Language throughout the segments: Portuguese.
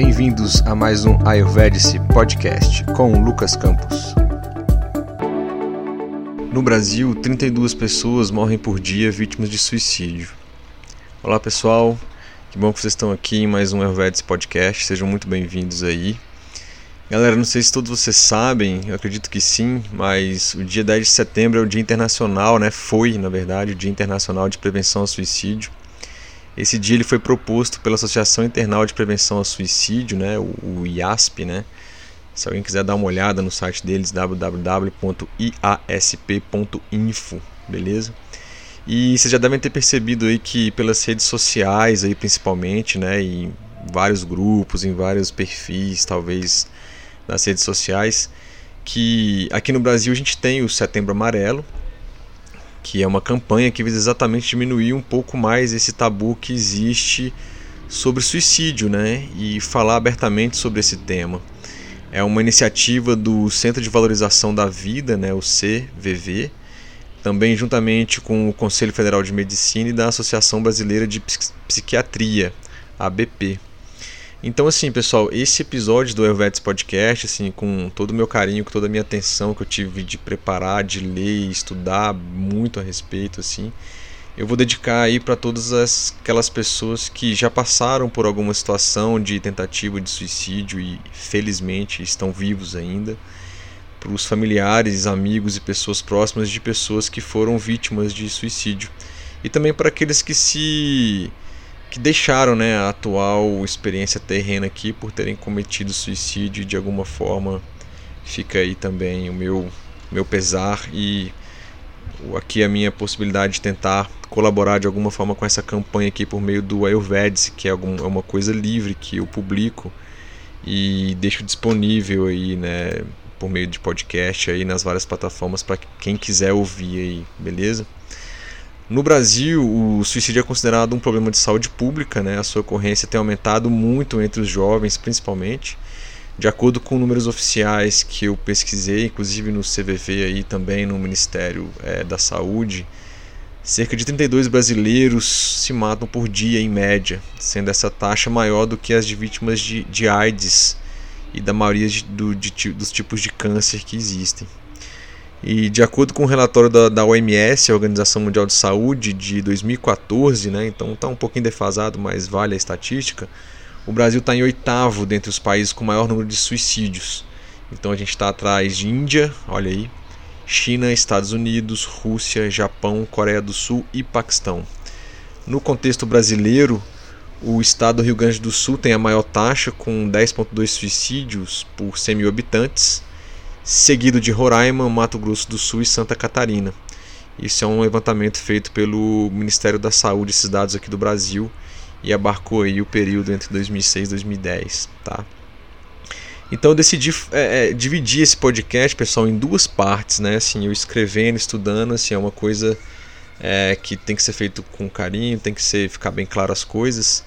Bem-vindos a mais um Ayurvedic Podcast com Lucas Campos. No Brasil, 32 pessoas morrem por dia vítimas de suicídio. Olá pessoal, que bom que vocês estão aqui em mais um Ayurvedic Podcast, sejam muito bem-vindos aí. Galera, não sei se todos vocês sabem, eu acredito que sim, mas o dia 10 de setembro é o Dia Internacional, né? Foi, na verdade, o Dia Internacional de Prevenção ao Suicídio. Esse dia ele foi proposto pela Associação Internacional de Prevenção ao Suicídio, né, o, IASP, né? Se alguém quiser dar uma olhada no site deles www.iasp.info, beleza? E vocês já devem ter percebido aí que pelas redes sociais aí principalmente, né, em vários grupos, em vários perfis, talvez nas redes sociais, que aqui no Brasil a gente tem o Setembro Amarelo, que é uma campanha que visa exatamente diminuir um pouco mais esse tabu que existe sobre suicídio, né? E falar abertamente sobre esse tema. É uma iniciativa do Centro de Valorização da Vida, né, o CVV, também juntamente com o Conselho Federal de Medicina e da Associação Brasileira de Psiquiatria, ABP. Então, assim, pessoal, esse episódio do Helvetes Podcast, assim, com todo o meu carinho, com toda a minha atenção que eu tive de preparar, de ler, estudar muito a respeito, assim, eu vou dedicar aí para todas as, aquelas pessoas que já passaram por alguma situação de tentativa de suicídio e felizmente estão vivos ainda, para os familiares, amigos e pessoas próximas de pessoas que foram vítimas de suicídio. E também para aqueles que se que deixaram né, a atual experiência terrena aqui por terem cometido suicídio de alguma forma. Fica aí também o meu, meu pesar e aqui a minha possibilidade de tentar colaborar de alguma forma com essa campanha aqui por meio do Ayurvedic, que é, algum, é uma coisa livre que eu publico e deixo disponível aí, né, por meio de podcast aí nas várias plataformas para quem quiser ouvir aí, beleza? No Brasil, o suicídio é considerado um problema de saúde pública, né? a sua ocorrência tem aumentado muito entre os jovens, principalmente. De acordo com números oficiais que eu pesquisei, inclusive no CVV e também no Ministério é, da Saúde, cerca de 32 brasileiros se matam por dia em média, sendo essa taxa maior do que as de vítimas de, de AIDS e da maioria de, do, de, dos tipos de câncer que existem. E de acordo com o um relatório da, da OMS, a Organização Mundial de Saúde, de 2014, né, então está um pouquinho defasado, mas vale a estatística, o Brasil está em oitavo dentre os países com maior número de suicídios. Então a gente está atrás de Índia, olha aí, China, Estados Unidos, Rússia, Japão, Coreia do Sul e Paquistão. No contexto brasileiro, o estado do Rio Grande do Sul tem a maior taxa, com 10,2 suicídios por 100 mil habitantes seguido de Roraima, Mato Grosso do Sul e Santa Catarina. Isso é um levantamento feito pelo Ministério da Saúde, esses dados aqui do Brasil, e abarcou aí o período entre 2006 e 2010, tá? Então eu decidi é, é, dividir esse podcast, pessoal, em duas partes, né? Assim, eu escrevendo, estudando, assim, é uma coisa é, que tem que ser feito com carinho, tem que ser ficar bem claro as coisas.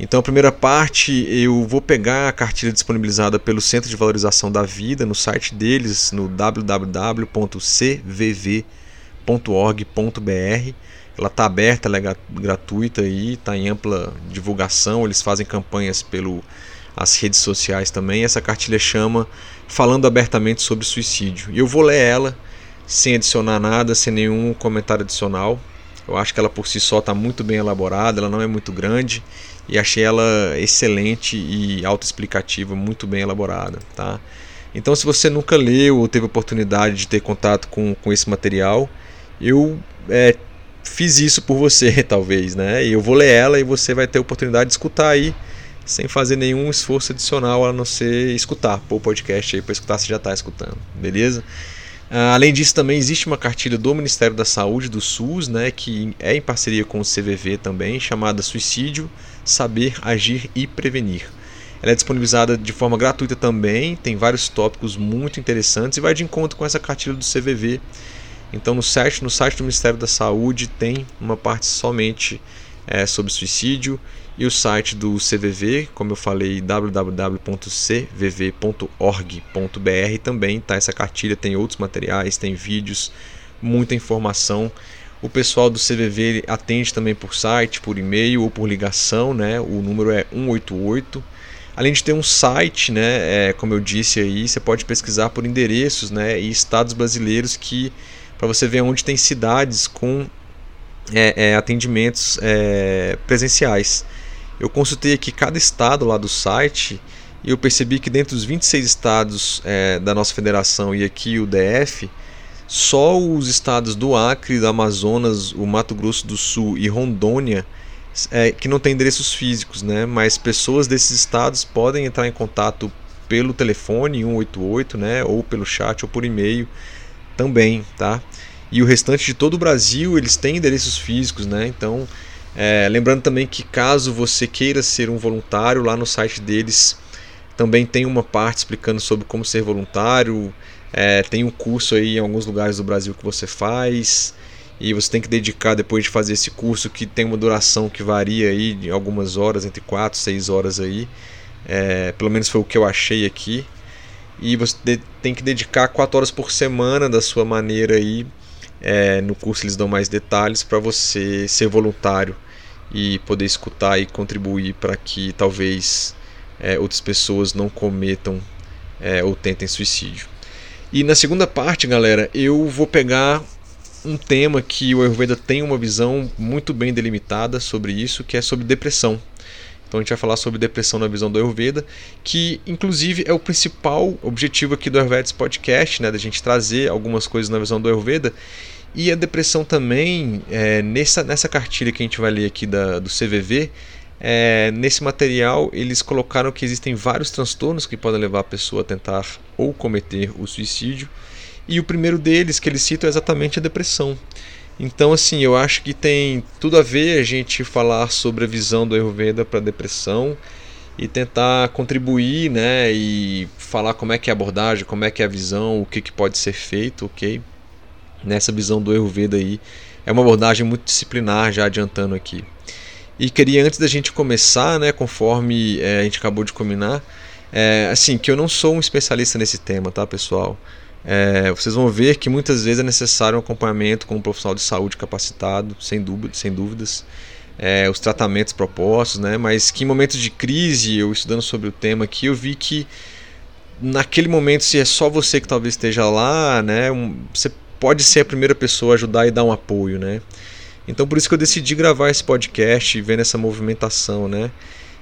Então, a primeira parte eu vou pegar a cartilha disponibilizada pelo Centro de Valorização da Vida no site deles, no www.cvv.org.br. Ela está aberta, ela é gratuita e está em ampla divulgação. Eles fazem campanhas pelo as redes sociais também. Essa cartilha chama Falando Abertamente sobre Suicídio. E eu vou ler ela sem adicionar nada, sem nenhum comentário adicional. Eu acho que ela por si só está muito bem elaborada, ela não é muito grande e achei ela excelente e autoexplicativa, muito bem elaborada, tá? Então, se você nunca leu ou teve oportunidade de ter contato com, com esse material, eu é, fiz isso por você, talvez, né? Eu vou ler ela e você vai ter oportunidade de escutar aí, sem fazer nenhum esforço adicional a não ser escutar. Pô, o podcast aí para escutar, você já está escutando, beleza? Ah, além disso, também existe uma cartilha do Ministério da Saúde, do SUS, né, que é em parceria com o CVV também, chamada Suicídio, Saber, Agir e Prevenir. Ela é disponibilizada de forma gratuita também, tem vários tópicos muito interessantes e vai de encontro com essa cartilha do CVV. Então, no site, no site do Ministério da Saúde tem uma parte somente é, sobre suicídio e o site do CVV, como eu falei, www.cvv.org.br também tá essa cartilha, tem outros materiais, tem vídeos, muita informação. O pessoal do CVV atende também por site, por e-mail ou por ligação, né? O número é 188 Além de ter um site, né, é, como eu disse aí, você pode pesquisar por endereços né, e estados brasileiros que para você ver onde tem cidades com é, é, atendimentos é, presenciais. Eu consultei aqui cada estado lá do site e eu percebi que dentro dos 26 estados é, da nossa federação e aqui o DF, só os estados do Acre, do Amazonas, o Mato Grosso do Sul e Rondônia é, que não tem endereços físicos, né? Mas pessoas desses estados podem entrar em contato pelo telefone 188, né? Ou pelo chat ou por e-mail também, tá? E o restante de todo o Brasil eles têm endereços físicos, né? Então, é, lembrando também que caso você queira ser um voluntário, lá no site deles também tem uma parte explicando sobre como ser voluntário. É, tem um curso aí em alguns lugares do Brasil que você faz e você tem que dedicar depois de fazer esse curso que tem uma duração que varia aí de algumas horas, entre 4 e 6 horas aí. É, pelo menos foi o que eu achei aqui. E você tem que dedicar 4 horas por semana da sua maneira aí. É, no curso eles dão mais detalhes para você ser voluntário e poder escutar e contribuir para que talvez é, outras pessoas não cometam é, ou tentem suicídio. E na segunda parte, galera, eu vou pegar um tema que o Ayurveda tem uma visão muito bem delimitada sobre isso, que é sobre depressão. Então a gente vai falar sobre depressão na visão do Ayurveda, que inclusive é o principal objetivo aqui do Ayurveda Podcast, né, da gente trazer algumas coisas na visão do Ayurveda. E a depressão também, é, nessa, nessa cartilha que a gente vai ler aqui da, do CVV, é, nesse material eles colocaram que existem vários transtornos que podem levar a pessoa a tentar ou cometer o suicídio. E o primeiro deles que eles citam é exatamente a depressão. Então, assim, eu acho que tem tudo a ver a gente falar sobre a visão do Ayurveda para a depressão e tentar contribuir, né, e falar como é que é a abordagem, como é que é a visão, o que, que pode ser feito, ok? Nessa visão do Ayurveda aí, é uma abordagem muito disciplinar, já adiantando aqui. E queria, antes da gente começar, né, conforme é, a gente acabou de combinar, é, assim, que eu não sou um especialista nesse tema, tá, pessoal? É, vocês vão ver que muitas vezes é necessário um acompanhamento com um profissional de saúde capacitado, sem, dúvida, sem dúvidas, é, os tratamentos propostos, né? mas que em momentos de crise, eu estudando sobre o tema aqui, eu vi que naquele momento, se é só você que talvez esteja lá, né, um, você pode ser a primeira pessoa a ajudar e dar um apoio. Né? Então por isso que eu decidi gravar esse podcast vendo essa movimentação, né?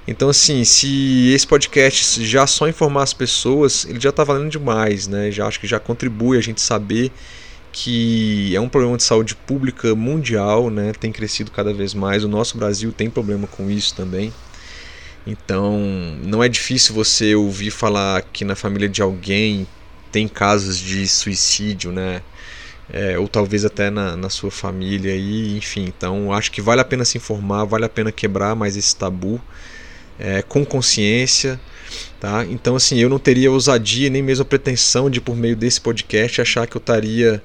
Então, assim, se esse podcast já só informar as pessoas, ele já está valendo demais, né? Já acho que já contribui a gente saber que é um problema de saúde pública mundial, né? Tem crescido cada vez mais. O nosso Brasil tem problema com isso também. Então, não é difícil você ouvir falar que na família de alguém tem casos de suicídio, né? É, ou talvez até na, na sua família aí, enfim. Então, acho que vale a pena se informar, vale a pena quebrar mais esse tabu é, com consciência. Tá? Então, assim, eu não teria ousadia nem mesmo a pretensão de, por meio desse podcast, achar que eu estaria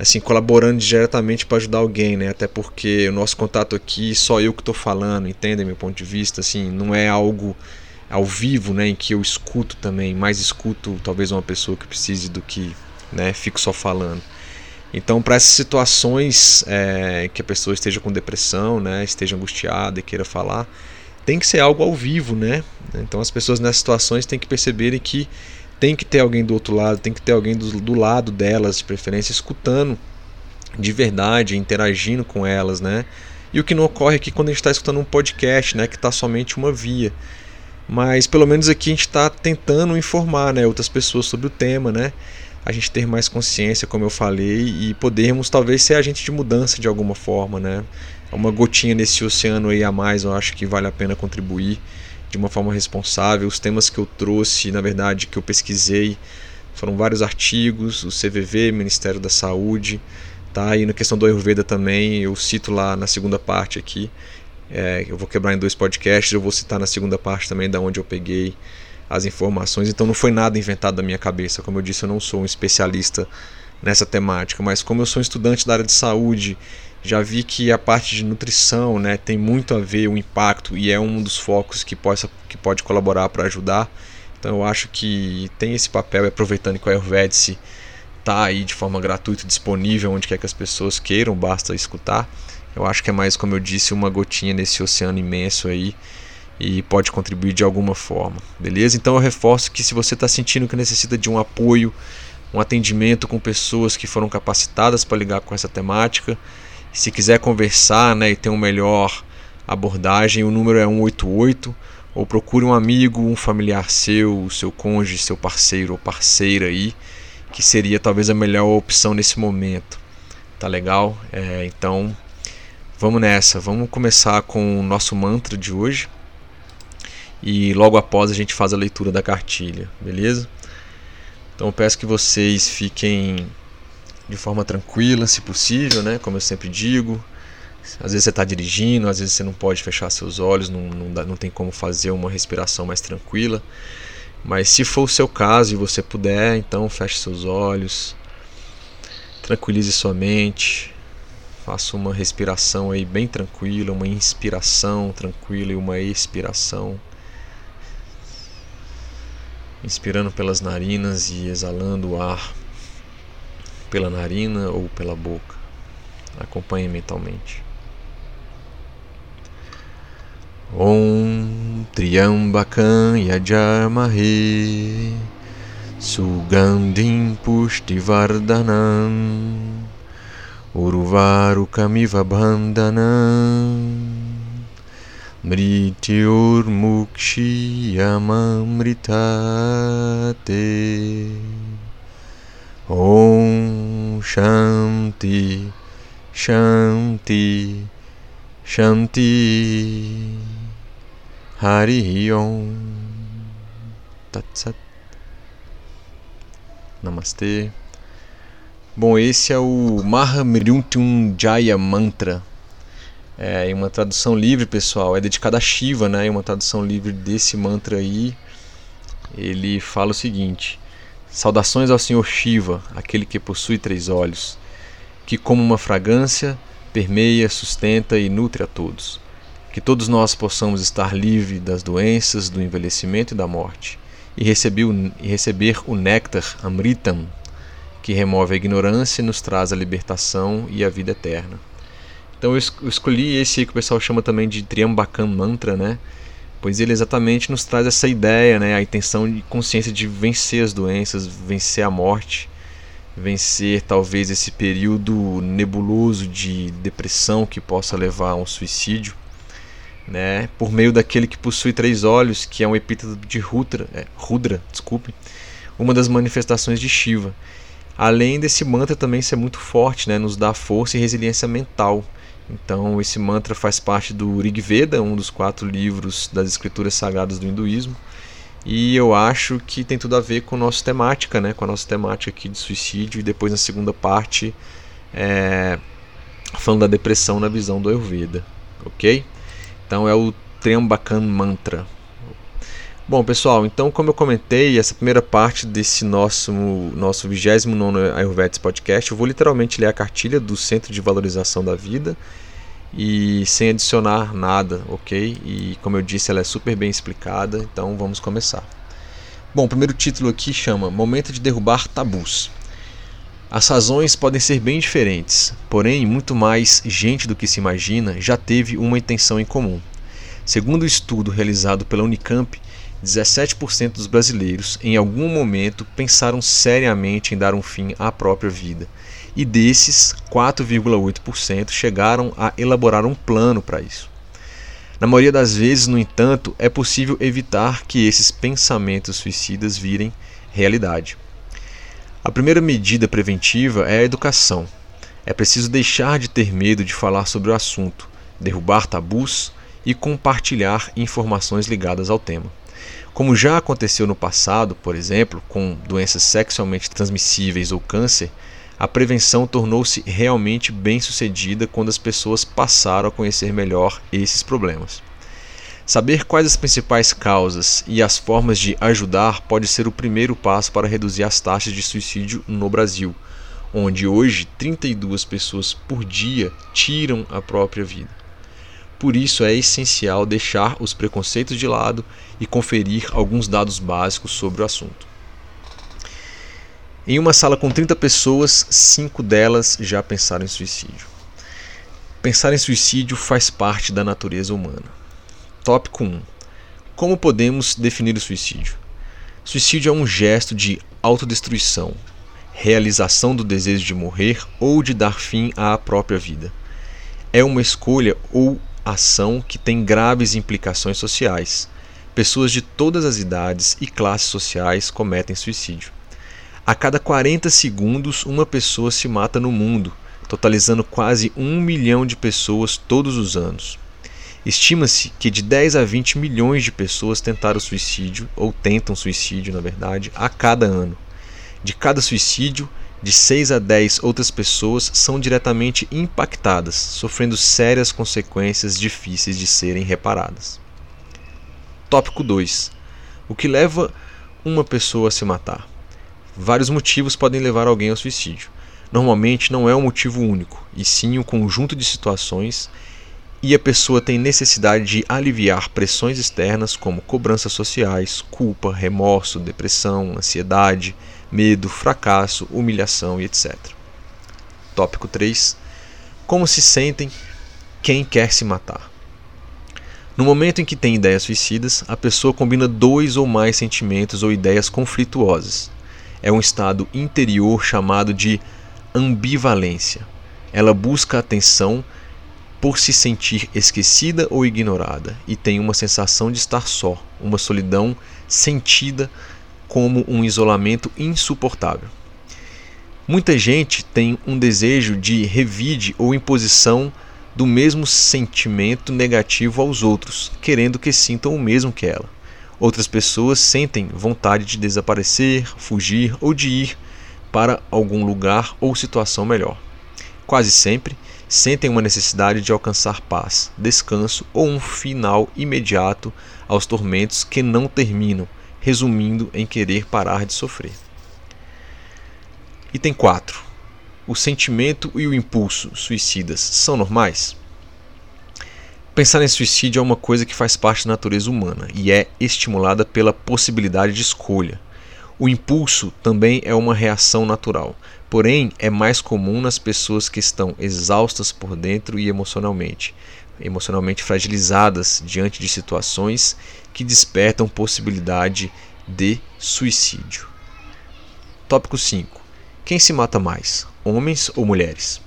assim, colaborando diretamente para ajudar alguém, né? Até porque o nosso contato aqui, só eu que estou falando, entendem meu ponto de vista, assim, não é algo ao vivo, né, em que eu escuto também, mais escuto talvez uma pessoa que precise do que, né, fico só falando. Então, para essas situações é, que a pessoa esteja com depressão, né, esteja angustiada e queira falar, tem que ser algo ao vivo, né? Então as pessoas nessas situações têm que perceberem que tem que ter alguém do outro lado, tem que ter alguém do, do lado delas, de preferência, escutando de verdade, interagindo com elas, né? E o que não ocorre aqui quando a gente está escutando um podcast, né? Que está somente uma via. Mas pelo menos aqui a gente está tentando informar né, outras pessoas sobre o tema, né? A gente ter mais consciência, como eu falei, e podermos talvez ser agente de mudança de alguma forma, né? uma gotinha nesse oceano aí a mais, eu acho que vale a pena contribuir de uma forma responsável. Os temas que eu trouxe, na verdade, que eu pesquisei, foram vários artigos, o CVV, Ministério da Saúde, tá? E na questão do Ayurveda também, eu cito lá na segunda parte aqui. É, eu vou quebrar em dois podcasts, eu vou citar na segunda parte também da onde eu peguei as informações. Então não foi nada inventado da minha cabeça, como eu disse, eu não sou um especialista nessa temática, mas como eu sou estudante da área de saúde já vi que a parte de nutrição né, tem muito a ver o impacto e é um dos focos que, possa, que pode colaborar para ajudar. Então eu acho que tem esse papel, aproveitando que o Ayurvedic está aí de forma gratuita, disponível onde quer que as pessoas queiram, basta escutar. Eu acho que é mais, como eu disse, uma gotinha nesse oceano imenso aí e pode contribuir de alguma forma, beleza? Então eu reforço que se você está sentindo que necessita de um apoio, um atendimento com pessoas que foram capacitadas para ligar com essa temática, se quiser conversar né, e ter uma melhor abordagem, o número é 188 ou procure um amigo, um familiar seu, seu cônjuge, seu parceiro ou parceira aí, que seria talvez a melhor opção nesse momento. Tá legal? É, então vamos nessa, vamos começar com o nosso mantra de hoje e logo após a gente faz a leitura da cartilha, beleza? Então peço que vocês fiquem de forma tranquila, se possível, né? Como eu sempre digo. Às vezes você está dirigindo, às vezes você não pode fechar seus olhos, não, não, dá, não tem como fazer uma respiração mais tranquila. Mas se for o seu caso e você puder, então feche seus olhos, tranquilize sua mente, faça uma respiração aí bem tranquila, uma inspiração tranquila e uma expiração inspirando pelas narinas e exalando o ar pela narina ou pela boca. Acompanhe mentalmente. Om Triambakam Yajamahe Sugandhim Pushtivardhanam Urvarukamiva Bandhanam Mrityurmukshiyamamritate Om Shanti Shanti Shanti Hari Om Tatsat Namastê Bom, esse é o Mahamrityunjaya Mantra é, em uma tradução livre, pessoal, é dedicada a Shiva, né? Em uma tradução livre desse mantra aí, ele fala o seguinte: Saudações ao Senhor Shiva, aquele que possui três olhos, que como uma fragrância permeia, sustenta e nutre a todos. Que todos nós possamos estar livres das doenças, do envelhecimento e da morte, e receber e receber o néctar Amritam, que remove a ignorância e nos traz a libertação e a vida eterna. Então eu escolhi esse que o pessoal chama também de Triambakan Mantra, né? Pois ele exatamente nos traz essa ideia, né? A intenção de consciência de vencer as doenças, vencer a morte, vencer talvez esse período nebuloso de depressão que possa levar a um suicídio, né? Por meio daquele que possui três olhos, que é um epíteto de Rudra, é, Rudra, desculpe, uma das manifestações de Shiva. Além desse mantra também ser muito forte, né? Nos dá força e resiliência mental então, esse mantra faz parte do Rig Veda, um dos quatro livros das escrituras sagradas do hinduísmo. E eu acho que tem tudo a ver com a nossa temática, né? com a nossa temática aqui de suicídio. E depois, na segunda parte, é... falando da depressão na visão do Ayurveda. Ok? Então, é o Triambakan Mantra. Bom, pessoal, então, como eu comentei, essa primeira parte desse nosso, nosso 29 Ayurvedas Podcast, eu vou literalmente ler a cartilha do Centro de Valorização da Vida e sem adicionar nada, ok? E como eu disse, ela é super bem explicada, então vamos começar. Bom, o primeiro título aqui chama Momento de Derrubar Tabus. As razões podem ser bem diferentes, porém, muito mais gente do que se imagina já teve uma intenção em comum. Segundo o um estudo realizado pela Unicamp, 17% dos brasileiros em algum momento pensaram seriamente em dar um fim à própria vida, e desses, 4,8% chegaram a elaborar um plano para isso. Na maioria das vezes, no entanto, é possível evitar que esses pensamentos suicidas virem realidade. A primeira medida preventiva é a educação. É preciso deixar de ter medo de falar sobre o assunto, derrubar tabus e compartilhar informações ligadas ao tema. Como já aconteceu no passado, por exemplo, com doenças sexualmente transmissíveis ou câncer, a prevenção tornou-se realmente bem sucedida quando as pessoas passaram a conhecer melhor esses problemas. Saber quais as principais causas e as formas de ajudar pode ser o primeiro passo para reduzir as taxas de suicídio no Brasil, onde hoje 32 pessoas por dia tiram a própria vida. Por isso é essencial deixar os preconceitos de lado e conferir alguns dados básicos sobre o assunto. Em uma sala com 30 pessoas, 5 delas já pensaram em suicídio. Pensar em suicídio faz parte da natureza humana. Tópico 1. Como podemos definir o suicídio? Suicídio é um gesto de autodestruição, realização do desejo de morrer ou de dar fim à própria vida. É uma escolha ou ação que tem graves implicações sociais. Pessoas de todas as idades e classes sociais cometem suicídio. A cada 40 segundos, uma pessoa se mata no mundo, totalizando quase um milhão de pessoas todos os anos. Estima-se que de 10 a 20 milhões de pessoas tentaram suicídio, ou tentam suicídio, na verdade, a cada ano. De cada suicídio, de 6 a 10 outras pessoas são diretamente impactadas, sofrendo sérias consequências difíceis de serem reparadas. Tópico 2. O que leva uma pessoa a se matar? Vários motivos podem levar alguém ao suicídio. Normalmente não é um motivo único, e sim um conjunto de situações e a pessoa tem necessidade de aliviar pressões externas como cobranças sociais, culpa, remorso, depressão, ansiedade, medo, fracasso, humilhação e etc. Tópico 3. Como se sentem quem quer se matar? No momento em que tem ideias suicidas, a pessoa combina dois ou mais sentimentos ou ideias conflituosas. É um estado interior chamado de ambivalência. Ela busca atenção por se sentir esquecida ou ignorada e tem uma sensação de estar só, uma solidão sentida como um isolamento insuportável. Muita gente tem um desejo de revide ou imposição do mesmo sentimento negativo aos outros, querendo que sintam o mesmo que ela. Outras pessoas sentem vontade de desaparecer, fugir ou de ir para algum lugar ou situação melhor. Quase sempre, sentem uma necessidade de alcançar paz, descanso ou um final imediato aos tormentos que não terminam, resumindo em querer parar de sofrer. Item 4. O sentimento e o impulso suicidas são normais? Pensar em suicídio é uma coisa que faz parte da natureza humana e é estimulada pela possibilidade de escolha. O impulso também é uma reação natural, porém é mais comum nas pessoas que estão exaustas por dentro e emocionalmente, emocionalmente fragilizadas diante de situações que despertam possibilidade de suicídio. Tópico 5. Quem se mata mais, homens ou mulheres?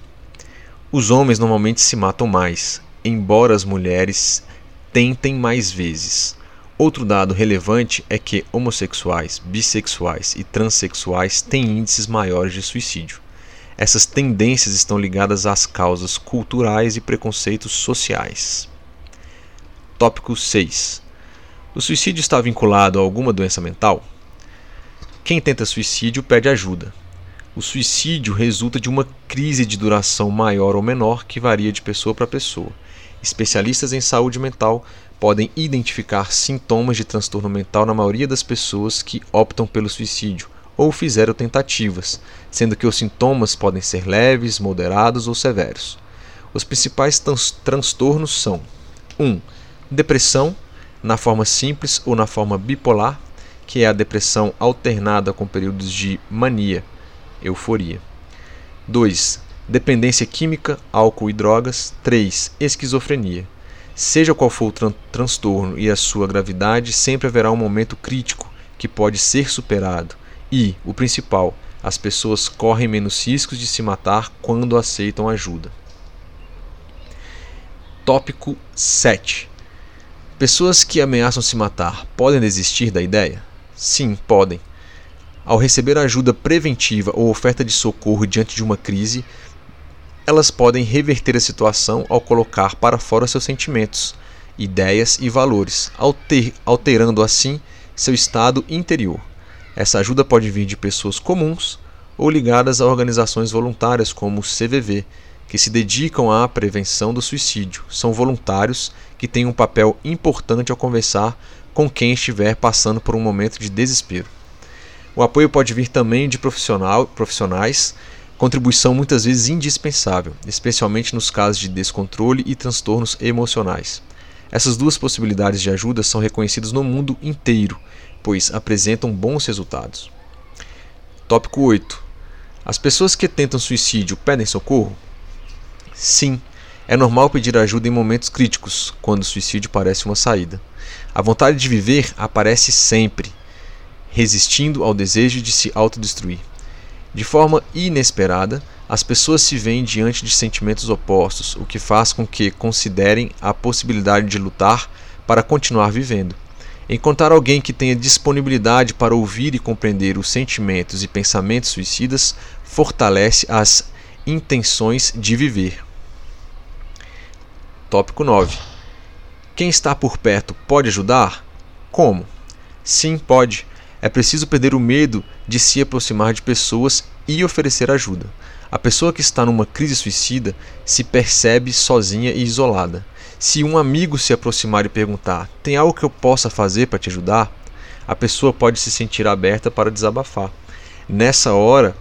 Os homens normalmente se matam mais, embora as mulheres tentem mais vezes. Outro dado relevante é que homossexuais, bissexuais e transexuais têm índices maiores de suicídio. Essas tendências estão ligadas às causas culturais e preconceitos sociais. Tópico 6. O suicídio está vinculado a alguma doença mental? Quem tenta suicídio pede ajuda. O suicídio resulta de uma crise de duração maior ou menor que varia de pessoa para pessoa. Especialistas em saúde mental podem identificar sintomas de transtorno mental na maioria das pessoas que optam pelo suicídio ou fizeram tentativas, sendo que os sintomas podem ser leves, moderados ou severos. Os principais transtornos são 1. Um, depressão, na forma simples ou na forma bipolar, que é a depressão alternada com períodos de mania, euforia. 2. Dependência química, álcool e drogas. 3. Esquizofrenia. Seja qual for o tran transtorno e a sua gravidade, sempre haverá um momento crítico que pode ser superado. E, o principal, as pessoas correm menos riscos de se matar quando aceitam ajuda. Tópico 7. Pessoas que ameaçam se matar podem desistir da ideia? Sim, podem. Ao receber ajuda preventiva ou oferta de socorro diante de uma crise, elas podem reverter a situação ao colocar para fora seus sentimentos, ideias e valores, alter, alterando assim seu estado interior. Essa ajuda pode vir de pessoas comuns ou ligadas a organizações voluntárias como o CVV, que se dedicam à prevenção do suicídio. São voluntários que têm um papel importante ao conversar com quem estiver passando por um momento de desespero. O apoio pode vir também de profissionais contribuição muitas vezes indispensável, especialmente nos casos de descontrole e transtornos emocionais. Essas duas possibilidades de ajuda são reconhecidas no mundo inteiro, pois apresentam bons resultados. Tópico 8. As pessoas que tentam suicídio pedem socorro? Sim, É normal pedir ajuda em momentos críticos, quando o suicídio parece uma saída. A vontade de viver aparece sempre, resistindo ao desejo de se autodestruir. De forma inesperada, as pessoas se veem diante de sentimentos opostos, o que faz com que considerem a possibilidade de lutar para continuar vivendo. Encontrar alguém que tenha disponibilidade para ouvir e compreender os sentimentos e pensamentos suicidas fortalece as intenções de viver. Tópico 9. Quem está por perto pode ajudar? Como? Sim, pode. É preciso perder o medo de se aproximar de pessoas e oferecer ajuda. A pessoa que está numa crise suicida se percebe sozinha e isolada. Se um amigo se aproximar e perguntar: Tem algo que eu possa fazer para te ajudar? A pessoa pode se sentir aberta para desabafar. Nessa hora,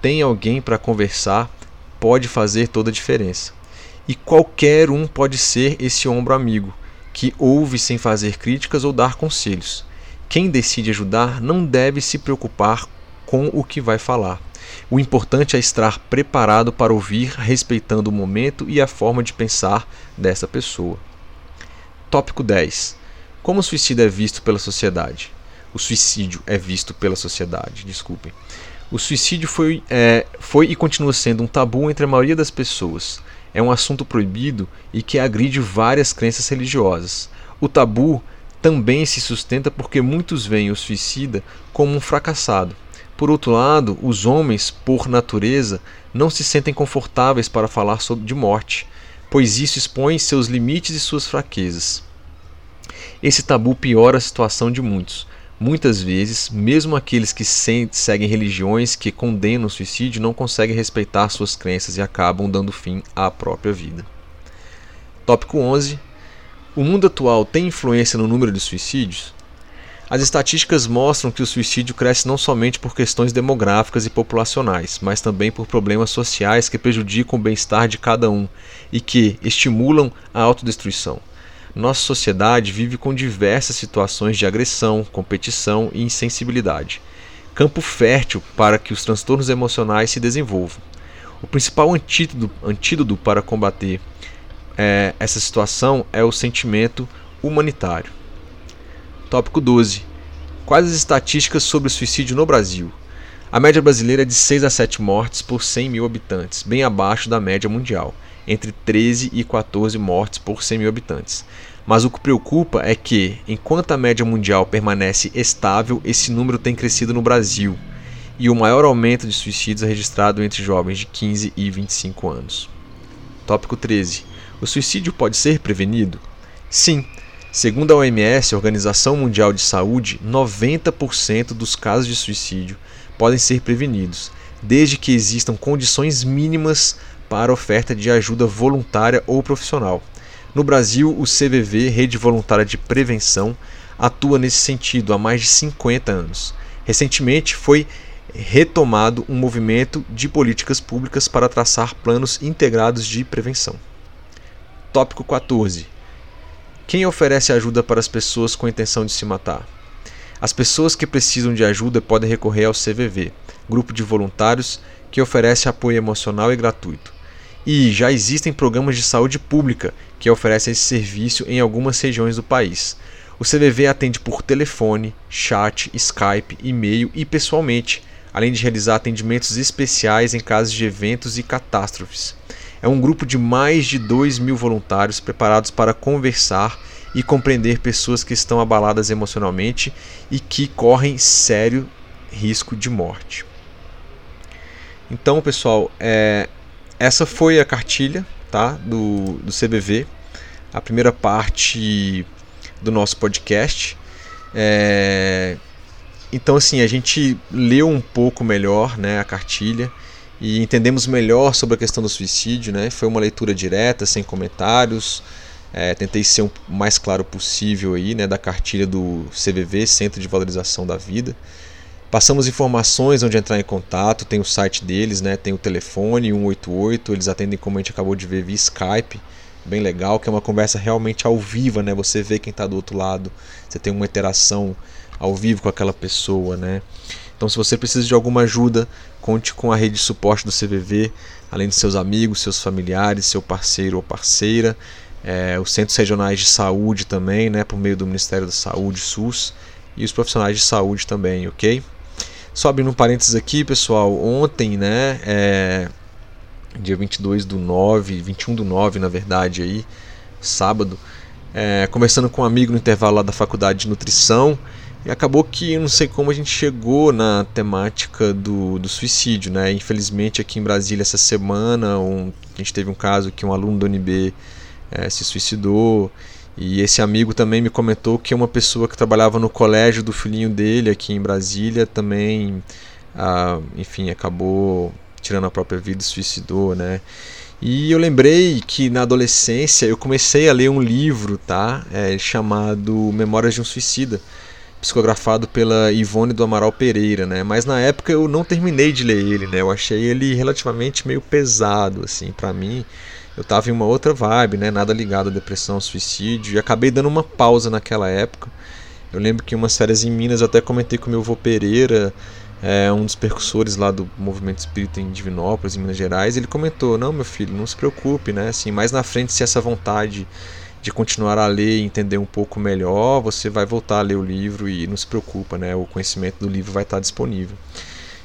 tem alguém para conversar pode fazer toda a diferença. E qualquer um pode ser esse ombro amigo, que ouve sem fazer críticas ou dar conselhos. Quem decide ajudar não deve se preocupar com o que vai falar. O importante é estar preparado para ouvir, respeitando o momento e a forma de pensar dessa pessoa. Tópico 10. Como o suicídio é visto pela sociedade? O suicídio é visto pela sociedade, desculpem. O suicídio foi, é, foi e continua sendo um tabu entre a maioria das pessoas. É um assunto proibido e que agride várias crenças religiosas. O tabu também se sustenta porque muitos veem o suicida como um fracassado. Por outro lado, os homens, por natureza, não se sentem confortáveis para falar sobre de morte, pois isso expõe seus limites e suas fraquezas. Esse tabu piora a situação de muitos, Muitas vezes, mesmo aqueles que seguem religiões que condenam o suicídio não conseguem respeitar suas crenças e acabam dando fim à própria vida. Tópico 11. O mundo atual tem influência no número de suicídios? As estatísticas mostram que o suicídio cresce não somente por questões demográficas e populacionais, mas também por problemas sociais que prejudicam o bem-estar de cada um e que estimulam a autodestruição. Nossa sociedade vive com diversas situações de agressão, competição e insensibilidade. Campo fértil para que os transtornos emocionais se desenvolvam. O principal antídoto, antídoto para combater é, essa situação é o sentimento humanitário. Tópico 12. Quais as estatísticas sobre o suicídio no Brasil? A média brasileira é de 6 a 7 mortes por 100 mil habitantes, bem abaixo da média mundial entre 13 e 14 mortes por 100 mil habitantes. Mas o que preocupa é que, enquanto a média mundial permanece estável, esse número tem crescido no Brasil, e o maior aumento de suicídios é registrado entre jovens de 15 e 25 anos. Tópico 13. O suicídio pode ser prevenido? Sim. Segundo a OMS, Organização Mundial de Saúde, 90% dos casos de suicídio podem ser prevenidos, desde que existam condições mínimas para oferta de ajuda voluntária ou profissional. No Brasil, o CVV, Rede Voluntária de Prevenção, atua nesse sentido há mais de 50 anos. Recentemente foi retomado um movimento de políticas públicas para traçar planos integrados de prevenção. Tópico 14. Quem oferece ajuda para as pessoas com intenção de se matar? As pessoas que precisam de ajuda podem recorrer ao CVV, grupo de voluntários que oferece apoio emocional e gratuito. E já existem programas de saúde pública que oferecem esse serviço em algumas regiões do país. O CVV atende por telefone, chat, Skype, e-mail e pessoalmente, além de realizar atendimentos especiais em casos de eventos e catástrofes. É um grupo de mais de 2 mil voluntários preparados para conversar e compreender pessoas que estão abaladas emocionalmente e que correm sério risco de morte. Então, pessoal, é, essa foi a cartilha tá, do, do CBV, a primeira parte do nosso podcast. É, então, assim, a gente leu um pouco melhor né, a cartilha e entendemos melhor sobre a questão do suicídio. Né? Foi uma leitura direta, sem comentários. É, tentei ser o mais claro possível aí, né, da cartilha do CVV, Centro de Valorização da Vida. Passamos informações onde entrar em contato, tem o site deles, né, tem o telefone 188, eles atendem como a gente acabou de ver via Skype, bem legal, que é uma conversa realmente ao vivo, né? Você vê quem está do outro lado, você tem uma interação ao vivo com aquela pessoa, né? Então, se você precisa de alguma ajuda, conte com a rede de suporte do CVV, além de seus amigos, seus familiares, seu parceiro ou parceira, é, os centros regionais de saúde também, né, por meio do Ministério da Saúde, SUS, e os profissionais de saúde também, ok? Só abrindo um parênteses aqui, pessoal, ontem, né, é, dia 22 do 9, 21 do 9, na verdade, aí, sábado, é, conversando com um amigo no intervalo lá da faculdade de nutrição, e acabou que não sei como a gente chegou na temática do, do suicídio, né? Infelizmente aqui em Brasília essa semana um, a gente teve um caso que um aluno do UNB é, se suicidou e esse amigo também me comentou que uma pessoa que trabalhava no colégio do filhinho dele aqui em Brasília também, ah, enfim, acabou tirando a própria vida e suicidou, né? E eu lembrei que na adolescência eu comecei a ler um livro, tá? É, chamado Memórias de um Suicida psicografado pela Ivone do Amaral Pereira, né? Mas na época eu não terminei de ler ele, né? Eu achei ele relativamente meio pesado, assim, para mim. Eu tava em uma outra vibe, né? Nada ligado à depressão, suicídio, e acabei dando uma pausa naquela época. Eu lembro que em umas férias em Minas até comentei com o meu avô Pereira, é, um dos percussores lá do movimento espírita em Divinópolis, em Minas Gerais, ele comentou: "Não, meu filho, não se preocupe, né? Assim, mais na frente se essa vontade de continuar a ler e entender um pouco melhor, você vai voltar a ler o livro e não se preocupa, né? O conhecimento do livro vai estar disponível.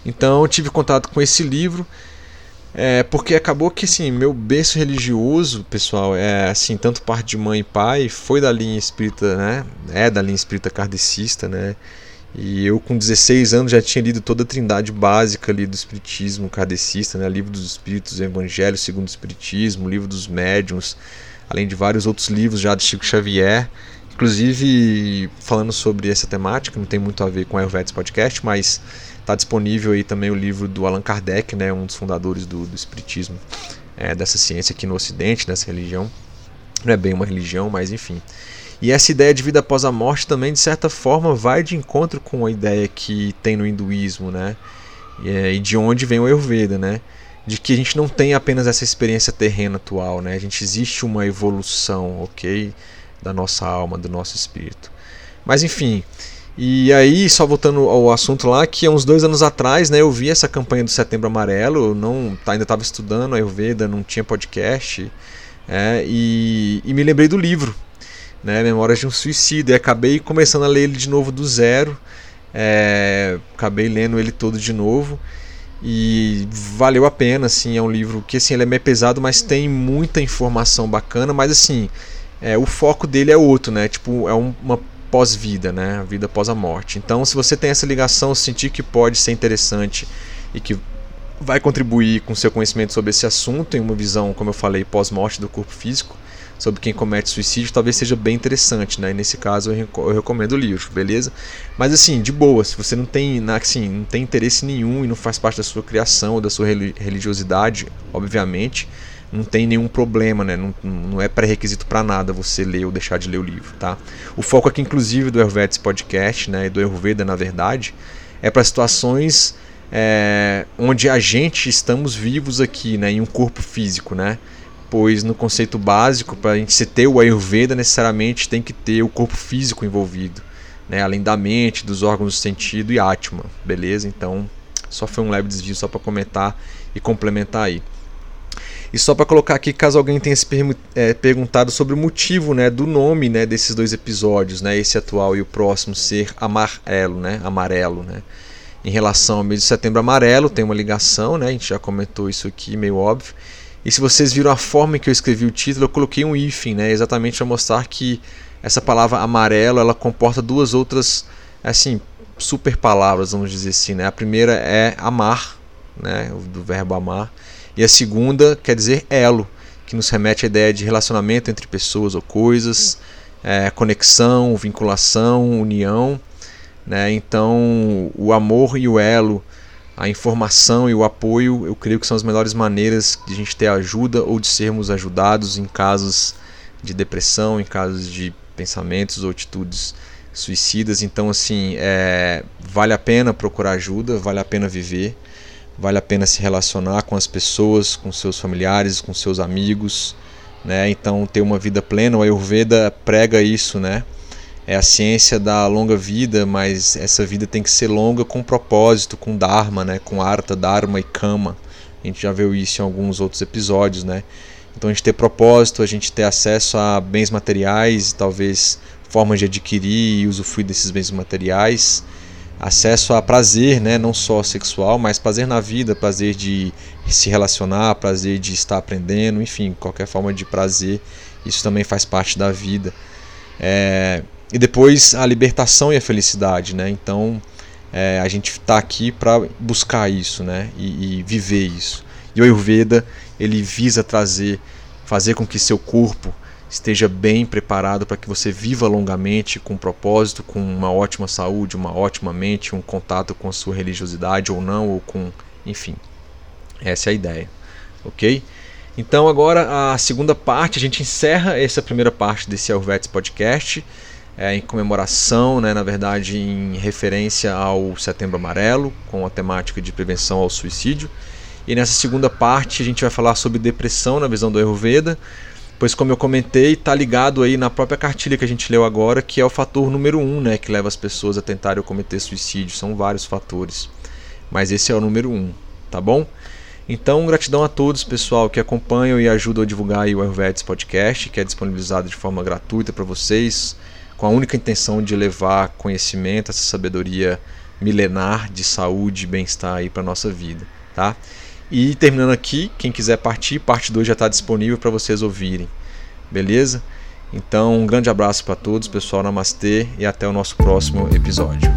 Então eu tive contato com esse livro, é, porque acabou que assim, meu berço religioso, pessoal, é assim, tanto parte de mãe e pai, foi da linha espírita, né? É da linha espírita kardecista, né? E eu com 16 anos já tinha lido toda a trindade básica ali do espiritismo kardecista, né? Livro dos Espíritos, Evangelho segundo o Espiritismo, Livro dos Médiuns, além de vários outros livros já de Chico Xavier. Inclusive, falando sobre essa temática, não tem muito a ver com a Ayurvedic Podcast, mas está disponível aí também o livro do Allan Kardec, né, um dos fundadores do, do Espiritismo, é, dessa ciência aqui no Ocidente, dessa religião. Não é bem uma religião, mas enfim. E essa ideia de vida após a morte também, de certa forma, vai de encontro com a ideia que tem no hinduísmo, né? E, é, de onde vem o Ayurveda, né? De que a gente não tem apenas essa experiência terrena atual, né? A gente existe uma evolução, ok, da nossa alma, do nosso espírito. Mas enfim, e aí só voltando ao assunto lá, que há uns dois anos atrás, né, eu vi essa campanha do Setembro Amarelo, eu não ainda estava estudando Ayurveda, não tinha podcast, é, e, e me lembrei do livro, né, Memórias de um Suicídio, e acabei começando a ler ele de novo do zero, é, acabei lendo ele todo de novo. E valeu a pena, assim, é um livro que assim, ele é meio pesado, mas tem muita informação bacana, mas assim, é, o foco dele é outro, né? Tipo, é um, uma pós-vida, né? A vida após a morte. Então, se você tem essa ligação, sentir que pode ser interessante e que vai contribuir com seu conhecimento sobre esse assunto, em uma visão, como eu falei, pós-morte do corpo físico, sobre quem comete suicídio, talvez seja bem interessante, né? E nesse caso eu, recomendo o livro, beleza? Mas assim, de boa, se você não tem, assim, não tem interesse nenhum e não faz parte da sua criação ou da sua religiosidade, obviamente, não tem nenhum problema, né? Não, não é pré-requisito para nada você ler ou deixar de ler o livro, tá? O foco aqui, inclusive, do Ayurvedic Podcast, né? E do Ayurveda, na verdade, é para situações é, onde a gente estamos vivos aqui, né? Em um corpo físico, né? Pois no conceito básico, para a gente se ter o Ayurveda, necessariamente tem que ter o corpo físico envolvido, né? além da mente, dos órgãos do sentido e Atma, beleza? Então, só foi um leve desvio só para comentar e complementar aí. E só para colocar aqui, caso alguém tenha se é, perguntado sobre o motivo né, do nome né, desses dois episódios, né, esse atual e o próximo ser amarelo, né, amarelo, né, em relação ao mês de setembro amarelo, tem uma ligação, né, a gente já comentou isso aqui, meio óbvio, e se vocês viram a forma que eu escrevi o título, eu coloquei um hífen, né, exatamente para mostrar que essa palavra amarelo ela comporta duas outras assim super palavras, vamos dizer assim. Né? A primeira é amar, né, do verbo amar, e a segunda quer dizer elo, que nos remete à ideia de relacionamento entre pessoas ou coisas, é, conexão, vinculação, união. Né? Então, o amor e o elo a informação e o apoio, eu creio que são as melhores maneiras de a gente ter ajuda ou de sermos ajudados em casos de depressão, em casos de pensamentos ou atitudes suicidas. Então, assim, é, vale a pena procurar ajuda, vale a pena viver, vale a pena se relacionar com as pessoas, com seus familiares, com seus amigos, né? Então ter uma vida plena, o Ayurveda prega isso, né? É a ciência da longa vida, mas essa vida tem que ser longa com propósito, com dharma, né? Com artha, dharma e kama. A gente já viu isso em alguns outros episódios, né? Então a gente ter propósito, a gente ter acesso a bens materiais, talvez formas de adquirir e usufruir desses bens materiais, acesso a prazer, né, não só sexual, mas prazer na vida, prazer de se relacionar, prazer de estar aprendendo, enfim, qualquer forma de prazer, isso também faz parte da vida. É, e depois a libertação e a felicidade, né? Então é, a gente está aqui para buscar isso, né? E, e, viver isso. E o Ayurveda ele visa trazer, fazer com que seu corpo esteja bem preparado para que você viva longamente com propósito, com uma ótima saúde, uma ótima mente, um contato com a sua religiosidade ou não, ou com, enfim. Essa é a ideia, ok? Então agora a segunda parte, a gente encerra essa primeira parte desse Ayurvedics Podcast é, em comemoração, né, na verdade em referência ao Setembro Amarelo, com a temática de prevenção ao suicídio. E nessa segunda parte a gente vai falar sobre depressão na visão do Ayurveda, pois como eu comentei, está ligado aí na própria cartilha que a gente leu agora, que é o fator número um, né, que leva as pessoas a tentarem cometer suicídio. São vários fatores, mas esse é o número um, tá bom? Então, gratidão a todos, pessoal, que acompanham e ajudam a divulgar o Ayurvedics Podcast, que é disponibilizado de forma gratuita para vocês, com a única intenção de levar conhecimento, essa sabedoria milenar de saúde e bem-estar aí para nossa vida, tá? E terminando aqui, quem quiser partir, parte 2 já está disponível para vocês ouvirem. Beleza? Então, um grande abraço para todos, pessoal. Namastê e até o nosso próximo episódio.